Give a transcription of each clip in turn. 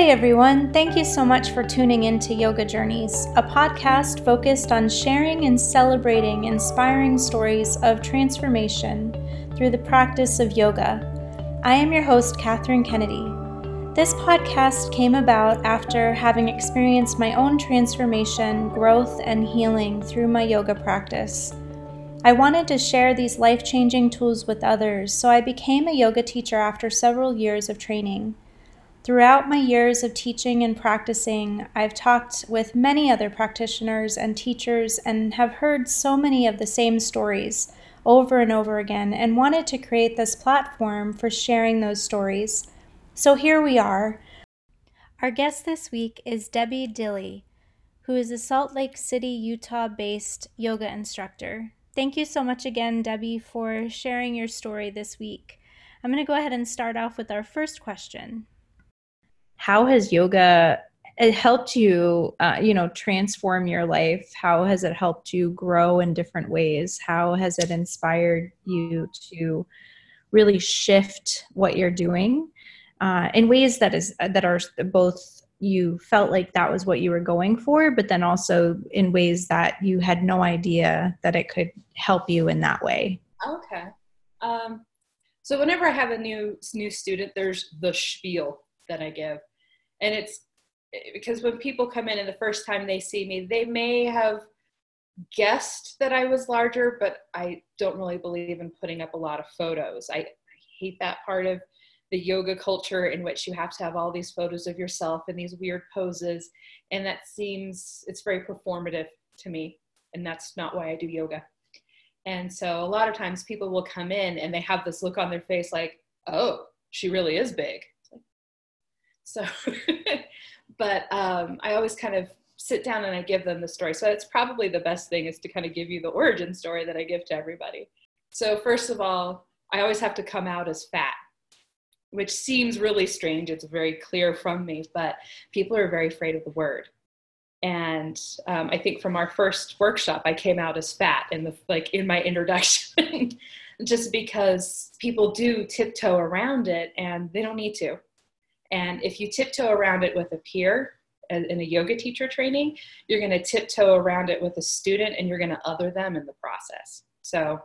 Hey everyone, thank you so much for tuning in to Yoga Journeys, a podcast focused on sharing and celebrating inspiring stories of transformation through the practice of yoga. I am your host, Katherine Kennedy. This podcast came about after having experienced my own transformation, growth, and healing through my yoga practice. I wanted to share these life changing tools with others, so I became a yoga teacher after several years of training. Throughout my years of teaching and practicing, I've talked with many other practitioners and teachers and have heard so many of the same stories over and over again and wanted to create this platform for sharing those stories. So here we are. Our guest this week is Debbie Dilly, who is a Salt Lake City, Utah based yoga instructor. Thank you so much again, Debbie, for sharing your story this week. I'm going to go ahead and start off with our first question how has yoga helped you uh, you know transform your life? How has it helped you grow in different ways? How has it inspired you to really shift what you're doing uh, in ways that is that are both you felt like that was what you were going for but then also in ways that you had no idea that it could help you in that way? Okay. Um, so whenever i have a new new student there's the spiel that i give and it's because when people come in and the first time they see me they may have guessed that i was larger but i don't really believe in putting up a lot of photos. I, I hate that part of the yoga culture in which you have to have all these photos of yourself in these weird poses. And that seems it's very performative to me. And that's not why i do yoga. And so a lot of times people will come in and they have this look on their face like oh she really is big so, but um, I always kind of sit down and I give them the story. So it's probably the best thing is to kind of give you the origin story that I give to everybody. So first of all, I always have to come out as fat, which seems really strange. It's very clear from me, but people are very afraid of the word. And um, I think from our first workshop, I came out as fat in the like in my introduction, just because people do tiptoe around it and they don't need to and if you tiptoe around it with a peer in a yoga teacher training, you're going to tiptoe around it with a student and you're going to other them in the process. So,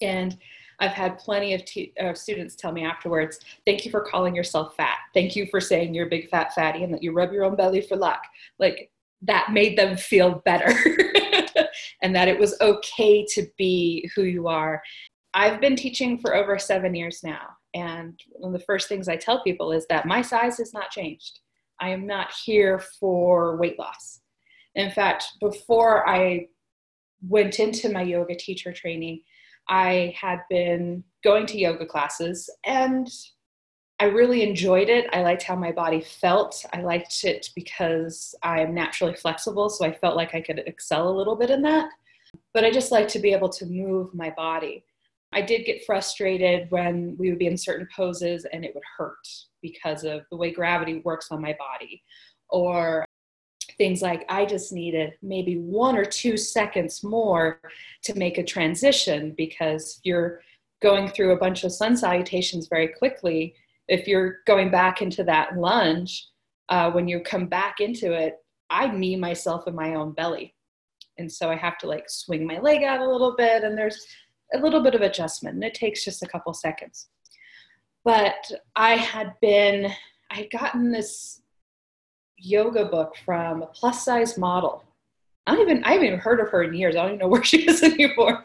and I've had plenty of uh, students tell me afterwards, thank you for calling yourself fat. Thank you for saying you're a big fat fatty and that you rub your own belly for luck. Like that made them feel better and that it was okay to be who you are. I've been teaching for over seven years now. And one of the first things I tell people is that my size has not changed. I am not here for weight loss. In fact, before I went into my yoga teacher training, I had been going to yoga classes and I really enjoyed it. I liked how my body felt. I liked it because I am naturally flexible, so I felt like I could excel a little bit in that. But I just like to be able to move my body. I did get frustrated when we would be in certain poses and it would hurt because of the way gravity works on my body. Or things like I just needed maybe one or two seconds more to make a transition because you're going through a bunch of sun salutations very quickly. If you're going back into that lunge, uh, when you come back into it, I knee myself in my own belly. And so I have to like swing my leg out a little bit. And there's a little bit of adjustment and it takes just a couple seconds. But i had been i had gotten this yoga book from a plus size model. I don't even i haven't even heard of her in years. I don't even know where she is anymore.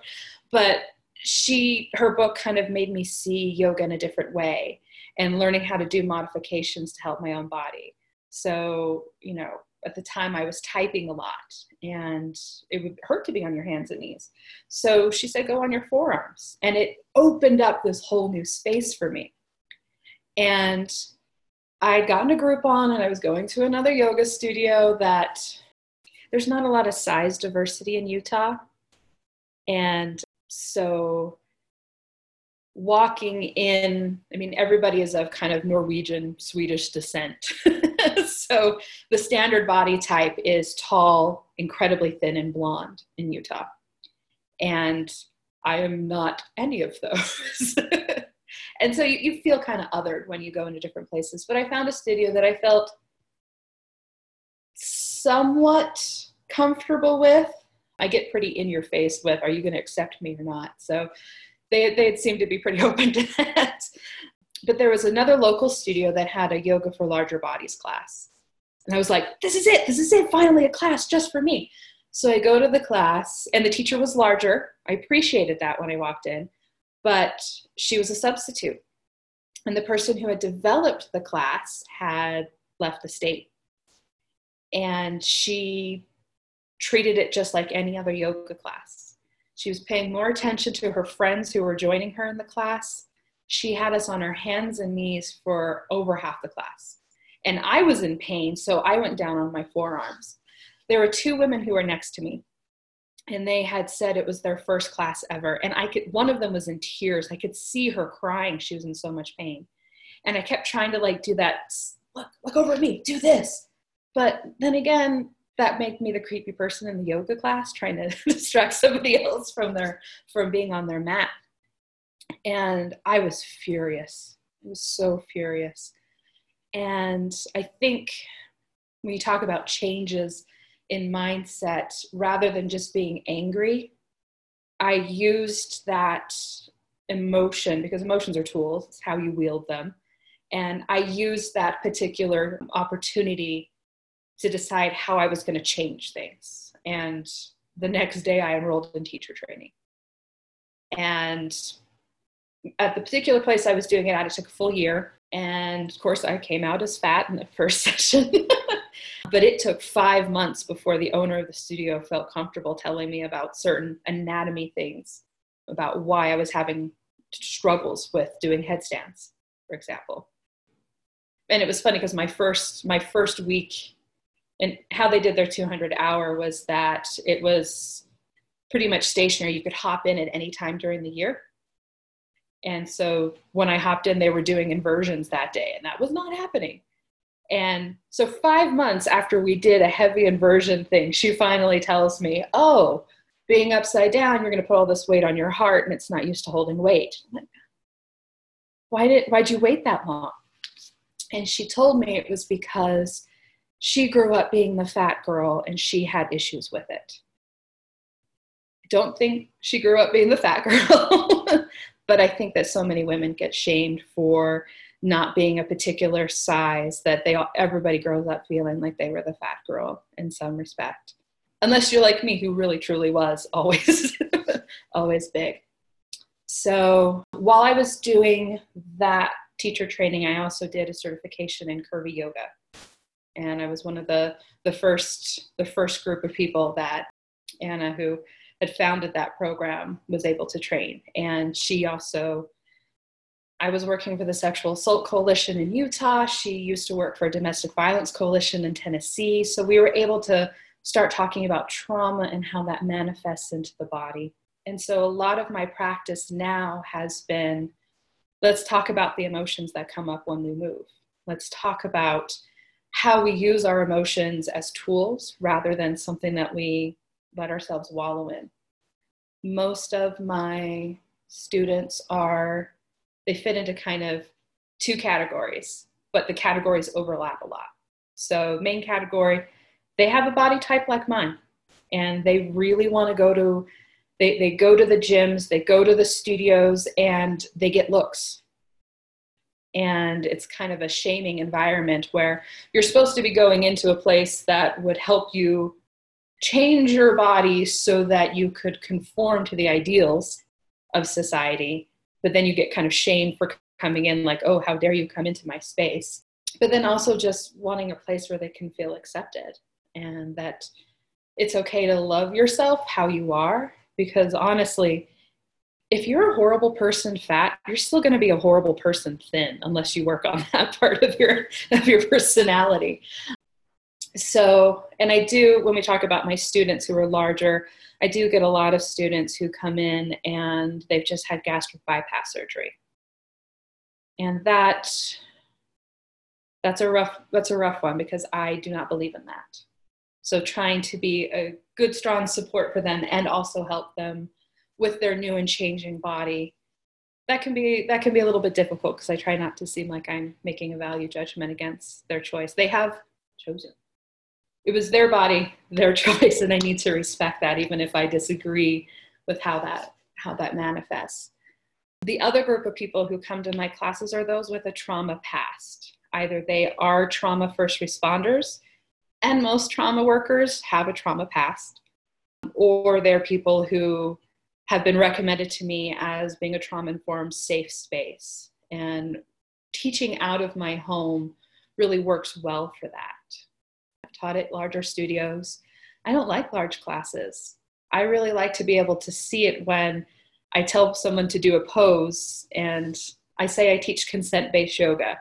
But she her book kind of made me see yoga in a different way and learning how to do modifications to help my own body. So you know at the time I was typing a lot and it would hurt to be on your hands and knees. So she said, go on your forearms. And it opened up this whole new space for me. And I had gotten a Groupon and I was going to another yoga studio that there's not a lot of size diversity in Utah. And so walking in, I mean, everybody is of kind of Norwegian, Swedish descent. so the standard body type is tall, incredibly thin, and blonde in Utah. And I am not any of those. and so you, you feel kind of othered when you go into different places. But I found a studio that I felt somewhat comfortable with. I get pretty in your face with, are you going to accept me or not? So they, they seemed to be pretty open to that. But there was another local studio that had a yoga for larger bodies class. And I was like, this is it. This is it. Finally, a class just for me. So I go to the class, and the teacher was larger. I appreciated that when I walked in, but she was a substitute. And the person who had developed the class had left the state. And she treated it just like any other yoga class. She was paying more attention to her friends who were joining her in the class. She had us on our hands and knees for over half the class. And I was in pain, so I went down on my forearms. There were two women who were next to me, and they had said it was their first class ever. And I could, one of them was in tears. I could see her crying. She was in so much pain. And I kept trying to like do that, look, look over at me, do this. But then again, that made me the creepy person in the yoga class trying to distract somebody else from their from being on their mat and i was furious i was so furious and i think when you talk about changes in mindset rather than just being angry i used that emotion because emotions are tools it's how you wield them and i used that particular opportunity to decide how I was going to change things. And the next day, I enrolled in teacher training. And at the particular place I was doing it at, it took a full year. And of course, I came out as fat in the first session. but it took five months before the owner of the studio felt comfortable telling me about certain anatomy things, about why I was having struggles with doing headstands, for example. And it was funny because my first my first week and how they did their 200 hour was that it was pretty much stationary. You could hop in at any time during the year. And so when I hopped in, they were doing inversions that day, and that was not happening. And so, five months after we did a heavy inversion thing, she finally tells me, Oh, being upside down, you're going to put all this weight on your heart, and it's not used to holding weight. Why did why'd you wait that long? And she told me it was because she grew up being the fat girl and she had issues with it. I don't think she grew up being the fat girl, but I think that so many women get shamed for not being a particular size that they all, everybody grows up feeling like they were the fat girl in some respect. Unless you're like me who really truly was always always big. So, while I was doing that teacher training, I also did a certification in curvy yoga and I was one of the the first the first group of people that Anna, who had founded that program, was able to train. And she also, I was working for the Sexual Assault Coalition in Utah. She used to work for a Domestic Violence Coalition in Tennessee. So we were able to start talking about trauma and how that manifests into the body. And so a lot of my practice now has been let's talk about the emotions that come up when we move. Let's talk about how we use our emotions as tools rather than something that we let ourselves wallow in. Most of my students are, they fit into kind of two categories, but the categories overlap a lot. So, main category, they have a body type like mine, and they really want to go to they, they go to the gyms, they go to the studios, and they get looks and it's kind of a shaming environment where you're supposed to be going into a place that would help you change your body so that you could conform to the ideals of society but then you get kind of shamed for coming in like oh how dare you come into my space but then also just wanting a place where they can feel accepted and that it's okay to love yourself how you are because honestly if you're a horrible person fat, you're still going to be a horrible person thin unless you work on that part of your of your personality. So, and I do when we talk about my students who are larger, I do get a lot of students who come in and they've just had gastric bypass surgery. And that that's a rough that's a rough one because I do not believe in that. So trying to be a good strong support for them and also help them with their new and changing body that can be that can be a little bit difficult because I try not to seem like I'm making a value judgment against their choice. They have chosen. It was their body, their choice, and I need to respect that even if I disagree with how that how that manifests. The other group of people who come to my classes are those with a trauma past. Either they are trauma first responders, and most trauma workers have a trauma past, or they're people who have been recommended to me as being a trauma informed safe space. And teaching out of my home really works well for that. Taught at larger studios. I don't like large classes. I really like to be able to see it when I tell someone to do a pose and I say I teach consent based yoga.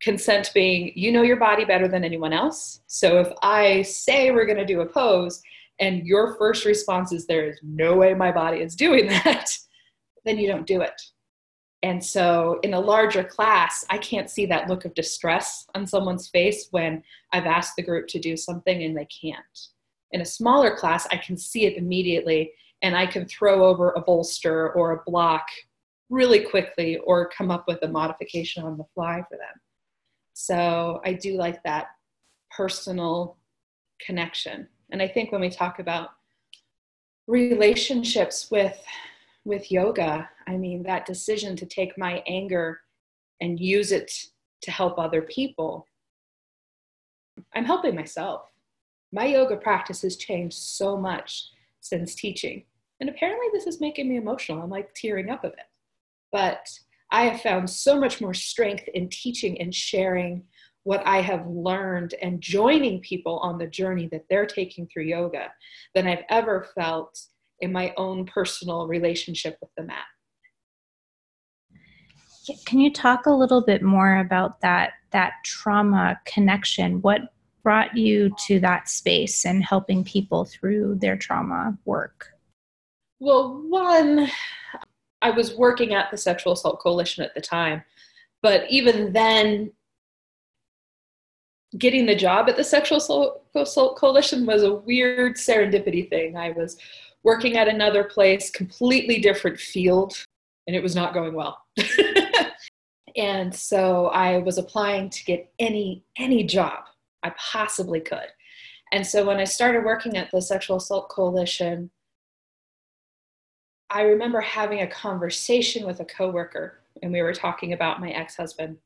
Consent being you know your body better than anyone else. So if I say we're going to do a pose and your first response is there is no way my body is doing that, then you don't do it. And so in a larger class, I can't see that look of distress on someone's face when I've asked the group to do something and they can't. In a smaller class, I can see it immediately and I can throw over a bolster or a block really quickly or come up with a modification on the fly for them. So I do like that personal connection. And I think when we talk about relationships with with yoga, I mean that decision to take my anger and use it to help other people. I'm helping myself. My yoga practice has changed so much since teaching. And apparently, this is making me emotional. I'm like tearing up a bit. But I have found so much more strength in teaching and sharing what I have learned and joining people on the journey that they're taking through yoga than I've ever felt in my own personal relationship with the mat. Can you talk a little bit more about that that trauma connection? What brought you to that space and helping people through their trauma work? Well, one, I was working at the Sexual Assault Coalition at the time, but even then, getting the job at the Sexual Assault Coalition was a weird serendipity thing. I was working at another place, completely different field, and it was not going well. and so I was applying to get any any job I possibly could. And so when I started working at the Sexual Assault Coalition, I remember having a conversation with a coworker, and we were talking about my ex husband,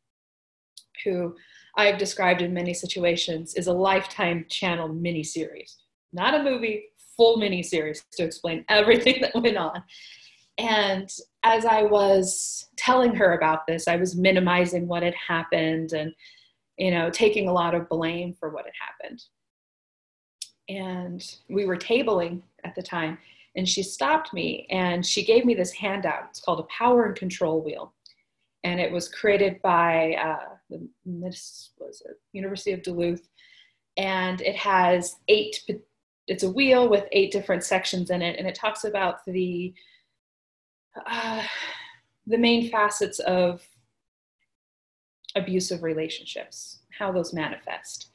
who I have described in many situations is a lifetime channel miniseries, not a movie, full mini series to explain everything that went on. And as I was telling her about this, I was minimizing what had happened and, you know, taking a lot of blame for what had happened. And we were tabling at the time, and she stopped me and she gave me this handout. It's called a power and control wheel. And it was created by uh, the was it, University of Duluth. And it has eight, it's a wheel with eight different sections in it. And it talks about the, uh, the main facets of abusive relationships, how those manifest.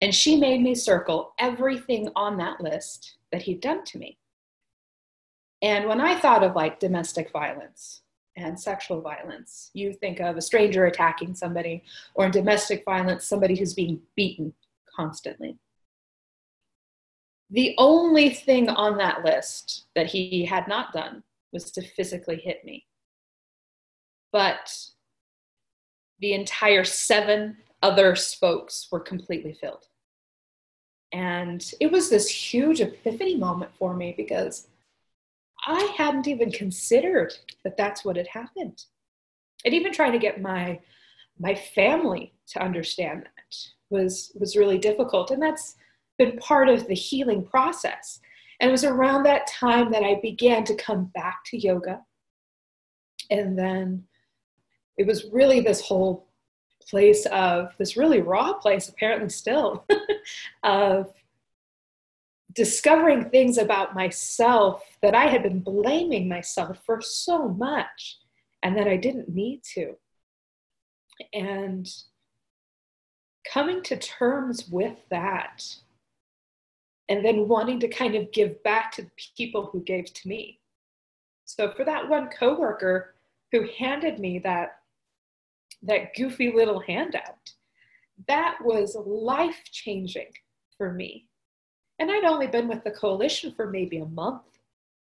And she made me circle everything on that list that he'd done to me. And when I thought of like domestic violence and sexual violence, you think of a stranger attacking somebody, or in domestic violence, somebody who's being beaten constantly. The only thing on that list that he had not done was to physically hit me. But the entire seven other spokes were completely filled. And it was this huge epiphany moment for me because I hadn't even considered that that's what had happened. And even trying to get my my family to understand that was was really difficult. And that's been part of the healing process. And it was around that time that I began to come back to yoga. And then it was really this whole place of this really raw place, apparently still, of discovering things about myself that I had been blaming myself for so much and that I didn't need to. And coming to terms with that and then wanting to kind of give back to the people who gave to me. So for that one coworker who handed me that that goofy little handout. That was life changing for me. And I'd only been with the coalition for maybe a month.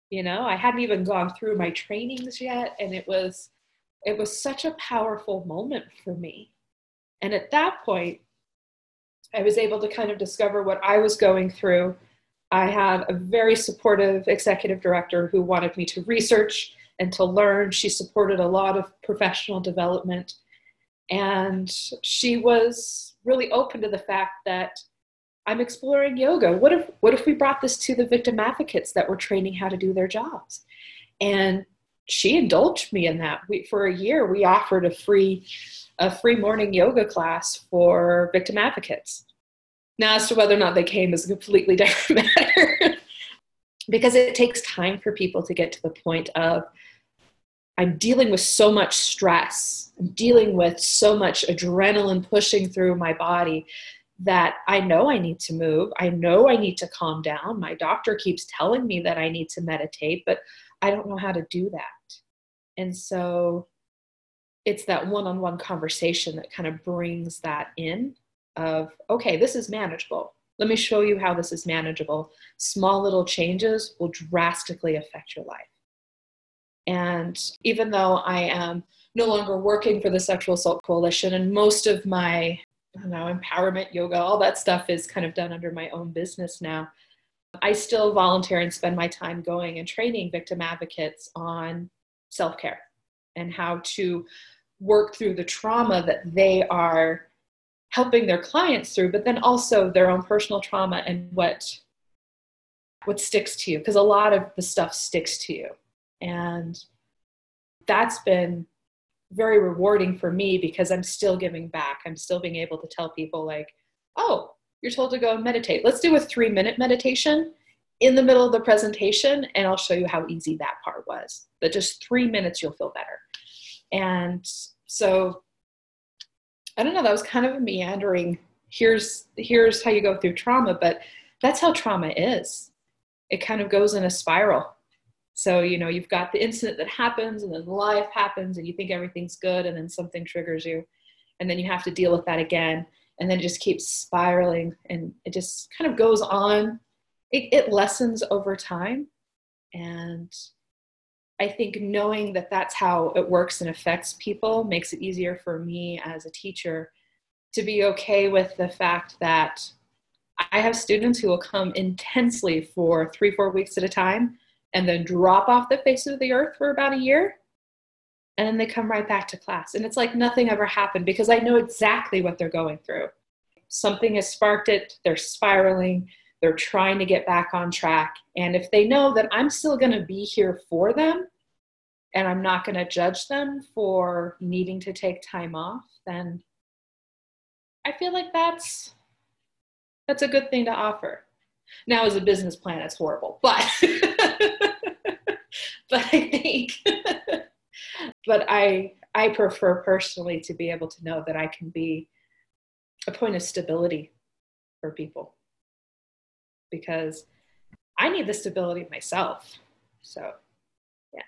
You know, I hadn't even gone through my trainings yet and it was it was such a powerful moment for me. And at that point, I was able to kind of discover what I was going through. I had a very supportive executive director who wanted me to research and to learn. She supported a lot of professional development. And she was really open to the fact that I'm exploring yoga. What if what if we brought this to the victim advocates that were training how to do their jobs? And she indulged me in that. We, for a year, we offered a free a free morning yoga class for victim advocates. Now, as to whether or not they came is a completely different matter, because it takes time for people to get to the point of I'm dealing with so much stress, I'm dealing with so much adrenaline pushing through my body that I know I need to move. I know I need to calm down. My doctor keeps telling me that I need to meditate, but I don't know how to do that. And so it's that one on one conversation that kind of brings that in of, okay, this is manageable. Let me show you how this is manageable. Small little changes will drastically affect your life. And even though I am no longer working for the Sexual Assault Coalition, and most of my I know, empowerment yoga, all that stuff is kind of done under my own business now. I still volunteer and spend my time going and training victim advocates on self care and how to work through the trauma that they are helping their clients through, but then also their own personal trauma and what what sticks to you because a lot of the stuff sticks to you. And that's been very rewarding for me because I'm still giving back. I'm still being able to tell people like, "Oh, you're told to go and meditate. Let's do a 3-minute meditation in the middle of the presentation and I'll show you how easy that part was. That just 3 minutes you'll feel better." And so I don't know, that was kind of a meandering here's here's how you go through trauma, but that's how trauma is. It kind of goes in a spiral. So, you know, you've got the incident that happens and then life happens and you think everything's good and then something triggers you. And then you have to deal with that again. And then it just keeps spiraling and it just kind of goes on. It, it lessens over time. And I think knowing that that's how it works and affects people makes it easier for me as a teacher to be okay with the fact that I have students who will come intensely for three, four weeks at a time and then drop off the face of the earth for about a year. And then they come right back to class. And it's like nothing ever happened because I know exactly what they're going through. Something has sparked it, they're spiraling, they're trying to get back on track. And if they know that I'm still going to be here for them and I'm not going to judge them for needing to take time off, then I feel like that's that's a good thing to offer. Now as a business plan it's horrible, but but I think but I I prefer personally to be able to know that I can be a point of stability for people because I need the stability myself. So, yeah.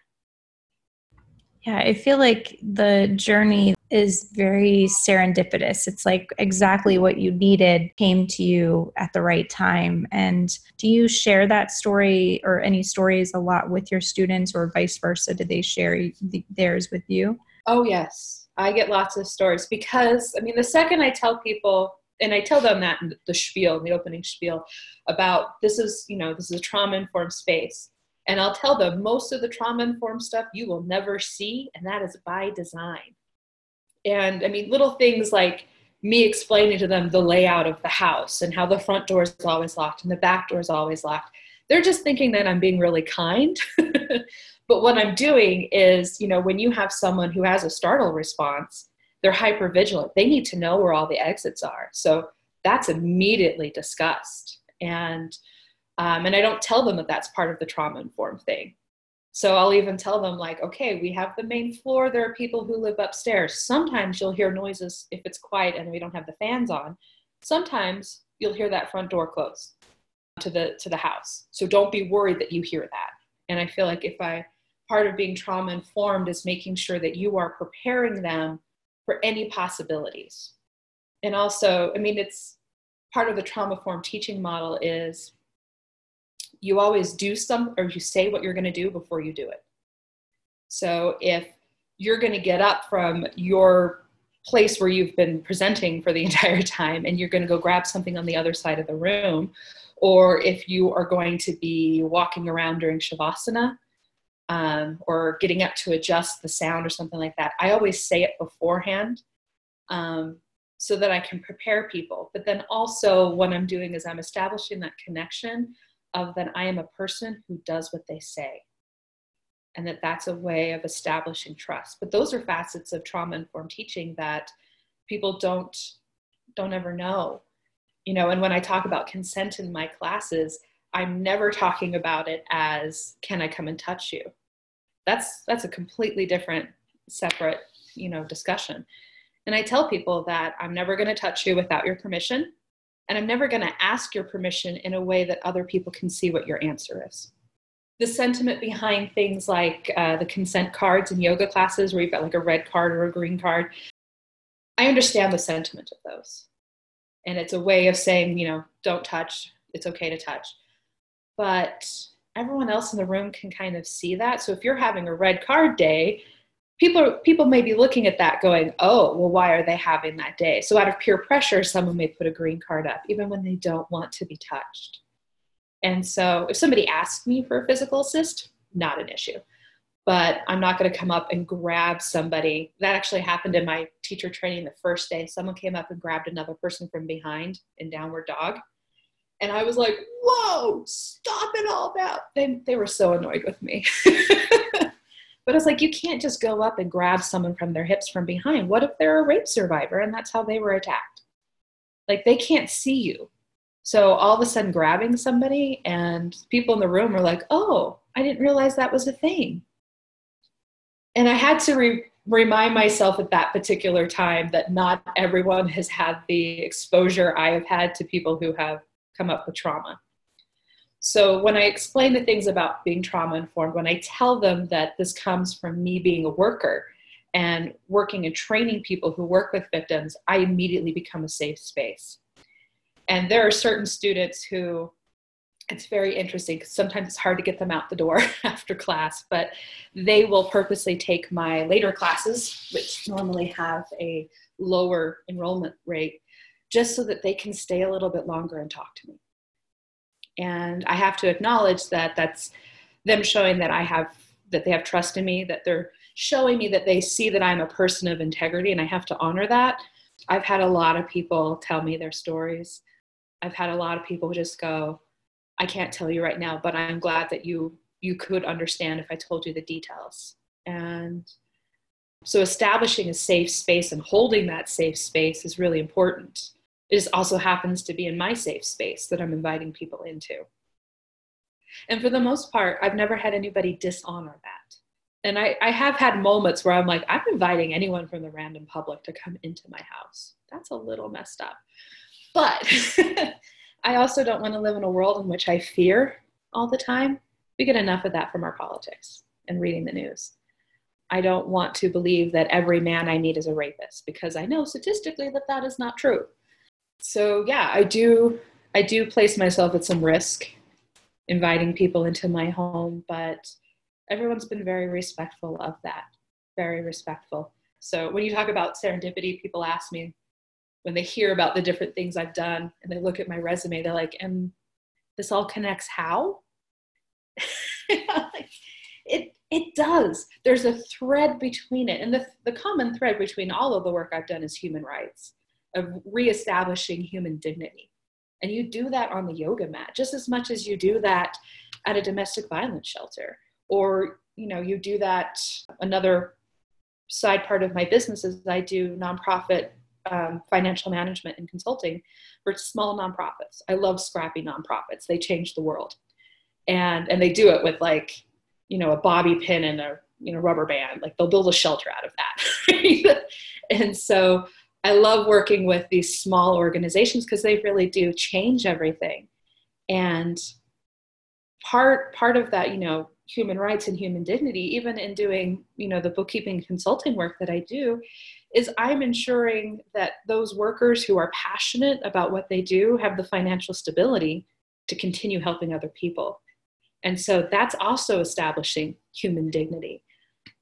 Yeah, I feel like the journey is very serendipitous. It's like exactly what you needed came to you at the right time. And do you share that story or any stories a lot with your students or vice versa? Do they share theirs with you? Oh, yes. I get lots of stories because, I mean, the second I tell people and I tell them that in the spiel, the opening spiel, about this is, you know, this is a trauma informed space. And I'll tell them most of the trauma informed stuff you will never see, and that is by design. And I mean, little things like me explaining to them the layout of the house and how the front door is always locked and the back door is always locked. They're just thinking that I'm being really kind. but what I'm doing is, you know, when you have someone who has a startle response, they're hyper vigilant. They need to know where all the exits are. So that's immediately discussed. And um, and I don't tell them that that's part of the trauma informed thing. So I'll even tell them like, okay, we have the main floor. There are people who live upstairs. Sometimes you'll hear noises if it's quiet and we don't have the fans on. Sometimes you'll hear that front door close to the to the house. So don't be worried that you hear that. And I feel like if I part of being trauma informed is making sure that you are preparing them for any possibilities. And also, I mean, it's part of the trauma formed teaching model is you always do some or you say what you're going to do before you do it. So if you're going to get up from your place where you've been presenting for the entire time and you're going to go grab something on the other side of the room, or if you are going to be walking around during Shavasana um, or getting up to adjust the sound or something like that, I always say it beforehand um, so that I can prepare people. But then also, what I'm doing is I'm establishing that connection of that I am a person who does what they say. And that that's a way of establishing trust. But those are facets of trauma informed teaching that people don't don't ever know. You know and when i talk about consent in my classes i'm never talking about it as can i come and touch you? That's that's a completely different separate you know discussion. And i tell people that i'm never going to touch you without your permission and i'm never going to ask your permission in a way that other people can see what your answer is. The sentiment behind things like uh, the consent cards in yoga classes where you've got like a red card or a green card i understand the sentiment of those. And it's a way of saying you know don't touch it's okay to touch. But everyone else in the room can kind of see that. So if you're having a red card day people people may be looking at that going oh well why are they having that day so out of peer pressure someone may put a green card up even when they don't want to be touched and so if somebody asks me for a physical assist, not an issue. But I'm not going to come up and grab somebody. That actually happened in my teacher training the first day. Someone came up and grabbed another person from behind in downward dog. And I was like, whoa, stop it all now. They, they were so annoyed with me. but it's like, you can't just go up and grab someone from their hips from behind. What if they're a rape survivor and that's how they were attacked? Like, they can't see you. So all of a sudden grabbing somebody and people in the room are like, oh, I didn't realize that was a thing. And I had to re- remind myself at that particular time that not everyone has had the exposure I have had to people who have come up with trauma. So when I explain the things about being trauma informed, when I tell them that this comes from me being a worker and working and training people who work with victims, I immediately become a safe space. And there are certain students who it's very interesting because sometimes it's hard to get them out the door after class, but they will purposely take my later classes, which normally have a lower enrollment rate, just so that they can stay a little bit longer and talk to me. And I have to acknowledge that that's them showing that I have that they have trust in me, that they're showing me that they see that I'm a person of integrity, and I have to honor that. I've had a lot of people tell me their stories I've had a lot of people just go, I can't tell you right now, but I'm glad that you you could understand if I told you the details. And so establishing a safe space and holding that safe space is really important. It also happens to be in my safe space that I'm inviting people into. And for the most part, I've never had anybody dishonor that. And I, I have had moments where I'm like, I'm inviting anyone from the random public to come into my house. That's a little messed up. But I also don't want to live in a world in which I fear all the time. We get enough of that from our politics and reading the news. I don't want to believe that every man I meet is a rapist because I know statistically that that is not true. So yeah, I do I do place myself at some risk inviting people into my home, but everyone's been very respectful of that. Very respectful. So when you talk about serendipity, people ask me, when they hear about the different things I've done and they look at my resume, they're like, and this all connects how? it it does. There's a thread between it. And the, the common thread between all of the work I've done is human rights, of reestablishing human dignity. And you do that on the yoga mat just as much as you do that at a domestic violence shelter. Or, you know, you do that another side part of my business is I do nonprofit um, financial management and consulting for small nonprofits. I love scrappy nonprofits. They change the world. And, and they do it with like, you know, a bobby pin and a, you know, rubber band. Like they'll build a shelter out of that. and so I love working with these small organizations because they really do change everything. And part, part of that, you know, human rights and human dignity, even in doing, you know, the bookkeeping consulting work that I do, is I'm ensuring that those workers who are passionate about what they do have the financial stability to continue helping other people. And so that's also establishing human dignity.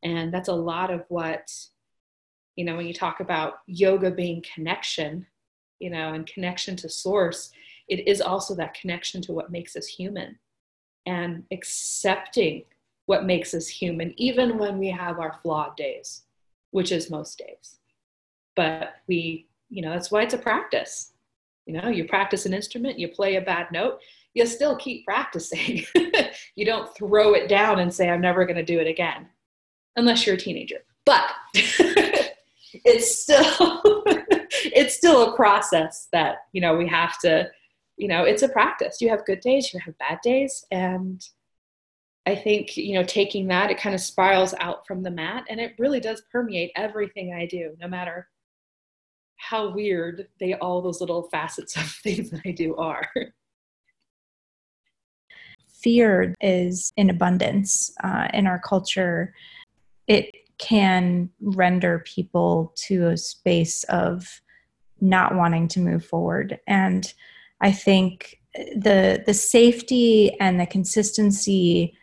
And that's a lot of what, you know, when you talk about yoga being connection, you know, and connection to source, it is also that connection to what makes us human and accepting what makes us human, even when we have our flawed days, which is most days. But we, you know, that's why it's a practice. You know, you practice an instrument, you play a bad note, you still keep practicing. you don't throw it down and say, I'm never going to do it again, unless you're a teenager. But it's still it's still a process that you know we have to you know it's a practice. You have good days you have bad days. And i think you know taking that it kind of spirals out from the mat and it really does permeate everything i do no matter how weird they all those little facets of things that i do are. Fear is in abundance uh, in our culture can render people to a space of not wanting to move forward. And I think the the safety and the consistency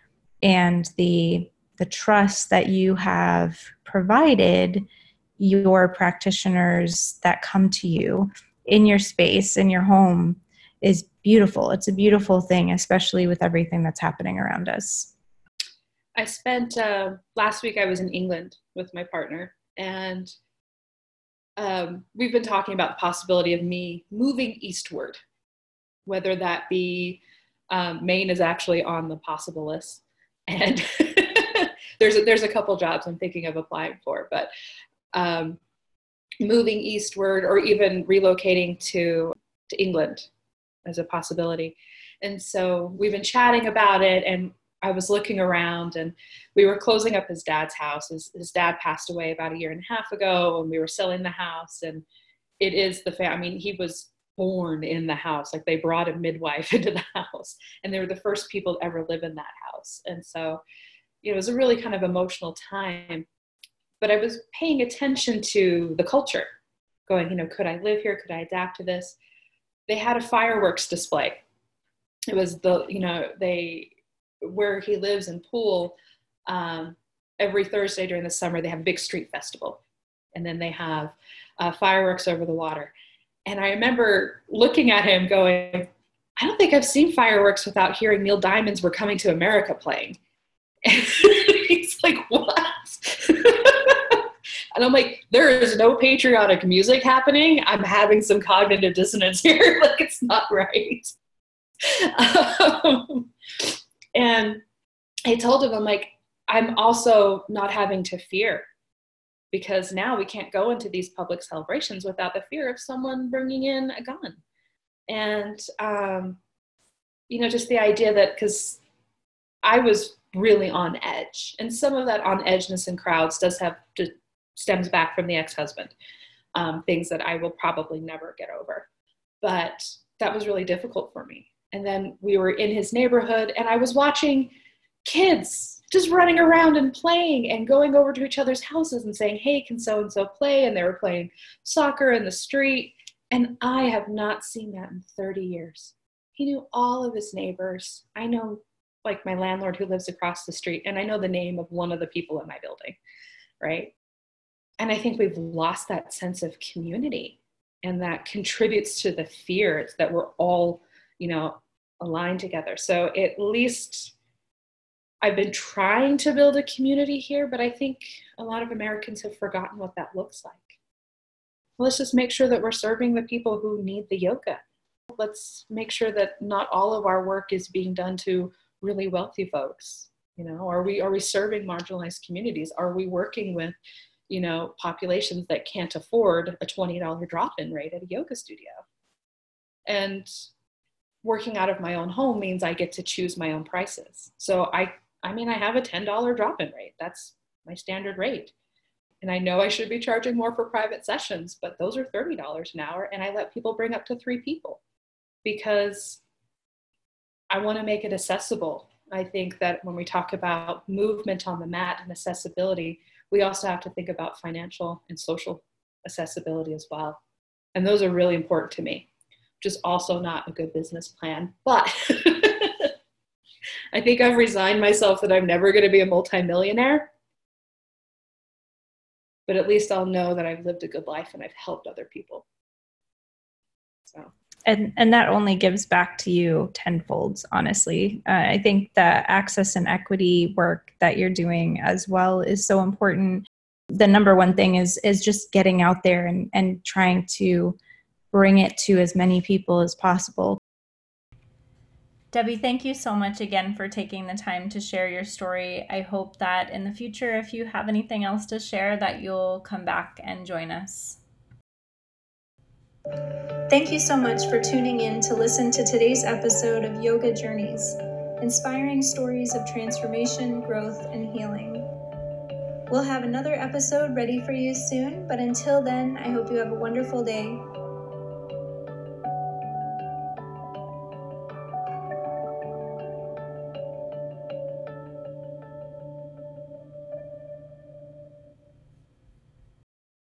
and the the trust that you have provided your practitioners that come to you in your space in your home is beautiful. It's a beautiful thing especially with everything that's happening around us i spent uh, last week i was in england with my partner and um, we've been talking about the possibility of me moving eastward whether that be um, Maine is actually on the possible list, and there's a, there's a couple jobs I'm thinking of applying for, but um, moving eastward or even relocating to to England as a possibility. And so we've been chatting about it, and I was looking around, and we were closing up his dad's house. His, his dad passed away about a year and a half ago, and we were selling the house, and it is the fa- I mean, he was born in the house. Like they brought a midwife into the house and they were the first people to ever live in that house. And so it was a really kind of emotional time but i was paying attention to the culture going you know could i live here? Could i adapt to this? They had a fireworks display. It was the you know they where he lives in poole um, every thursday during the summer they have a big street festival and then they have uh, fireworks over the water and I remember looking at him going, I don't think I've seen fireworks without hearing Neil Diamond's We're Coming to America playing. And he's like, What? and I'm like, There is no patriotic music happening. I'm having some cognitive dissonance here. like, it's not right. Um, and I told him, I'm like, I'm also not having to fear because now we can't go into these public celebrations without the fear of someone bringing in a gun. And um, you know just the idea that because i was really on edge and some of that on edgeness in crowds does have to stems back from the ex-husband um, things that i will probably never get over. But that was really difficult for me and then we were in his neighborhood and i was watching kids just running around and playing and going over to each other's houses and saying, Hey, can so and so play? And they were playing soccer in the street. And I have not seen that in 30 years. He knew all of his neighbors. I know, like, my landlord who lives across the street, and I know the name of one of the people in my building, right? And I think we've lost that sense of community. And that contributes to the fear that we're all, you know, aligned together. So at least I've been trying to build a community here, but I think a lot of Americans have forgotten what that looks like. Let's just make sure that we're serving the people who need the yoga. Let's make sure that not all of our work is being done to really wealthy folks. You know, are we are we serving marginalized communities? Are we working with, you know, populations that can't afford a $20 drop-in rate at a yoga studio? And working out of my own home means I get to choose my own prices. So I I mean, I have a $10 drop in rate. That's my standard rate. And I know I should be charging more for private sessions, but those are $30 an hour. And I let people bring up to three people because I want to make it accessible I think that when we talk about movement on the mat and accessibility, we also have to think about financial and social accessibility as well. And those are really important to me, is also not a good business plan. But I think I've resigned myself that I'm never going to be a multimillionaire. But at least I'll know that I've lived a good life and I've helped other people. So and and that only gives back to you tenfold honestly uh, i think the access and equity work that you're doing as well is so important the number one thing is is just getting out there and and trying to bring it to as many people as possible Debbie, thank you so much again for taking the time to share your story. I hope that in the future, if you have anything else to share, that you'll come back and join us. Thank you so much for tuning in to listen to today's episode of Yoga Journeys, inspiring stories of transformation, growth, and healing. We'll have another episode ready for you soon, but until then, I hope you have a wonderful day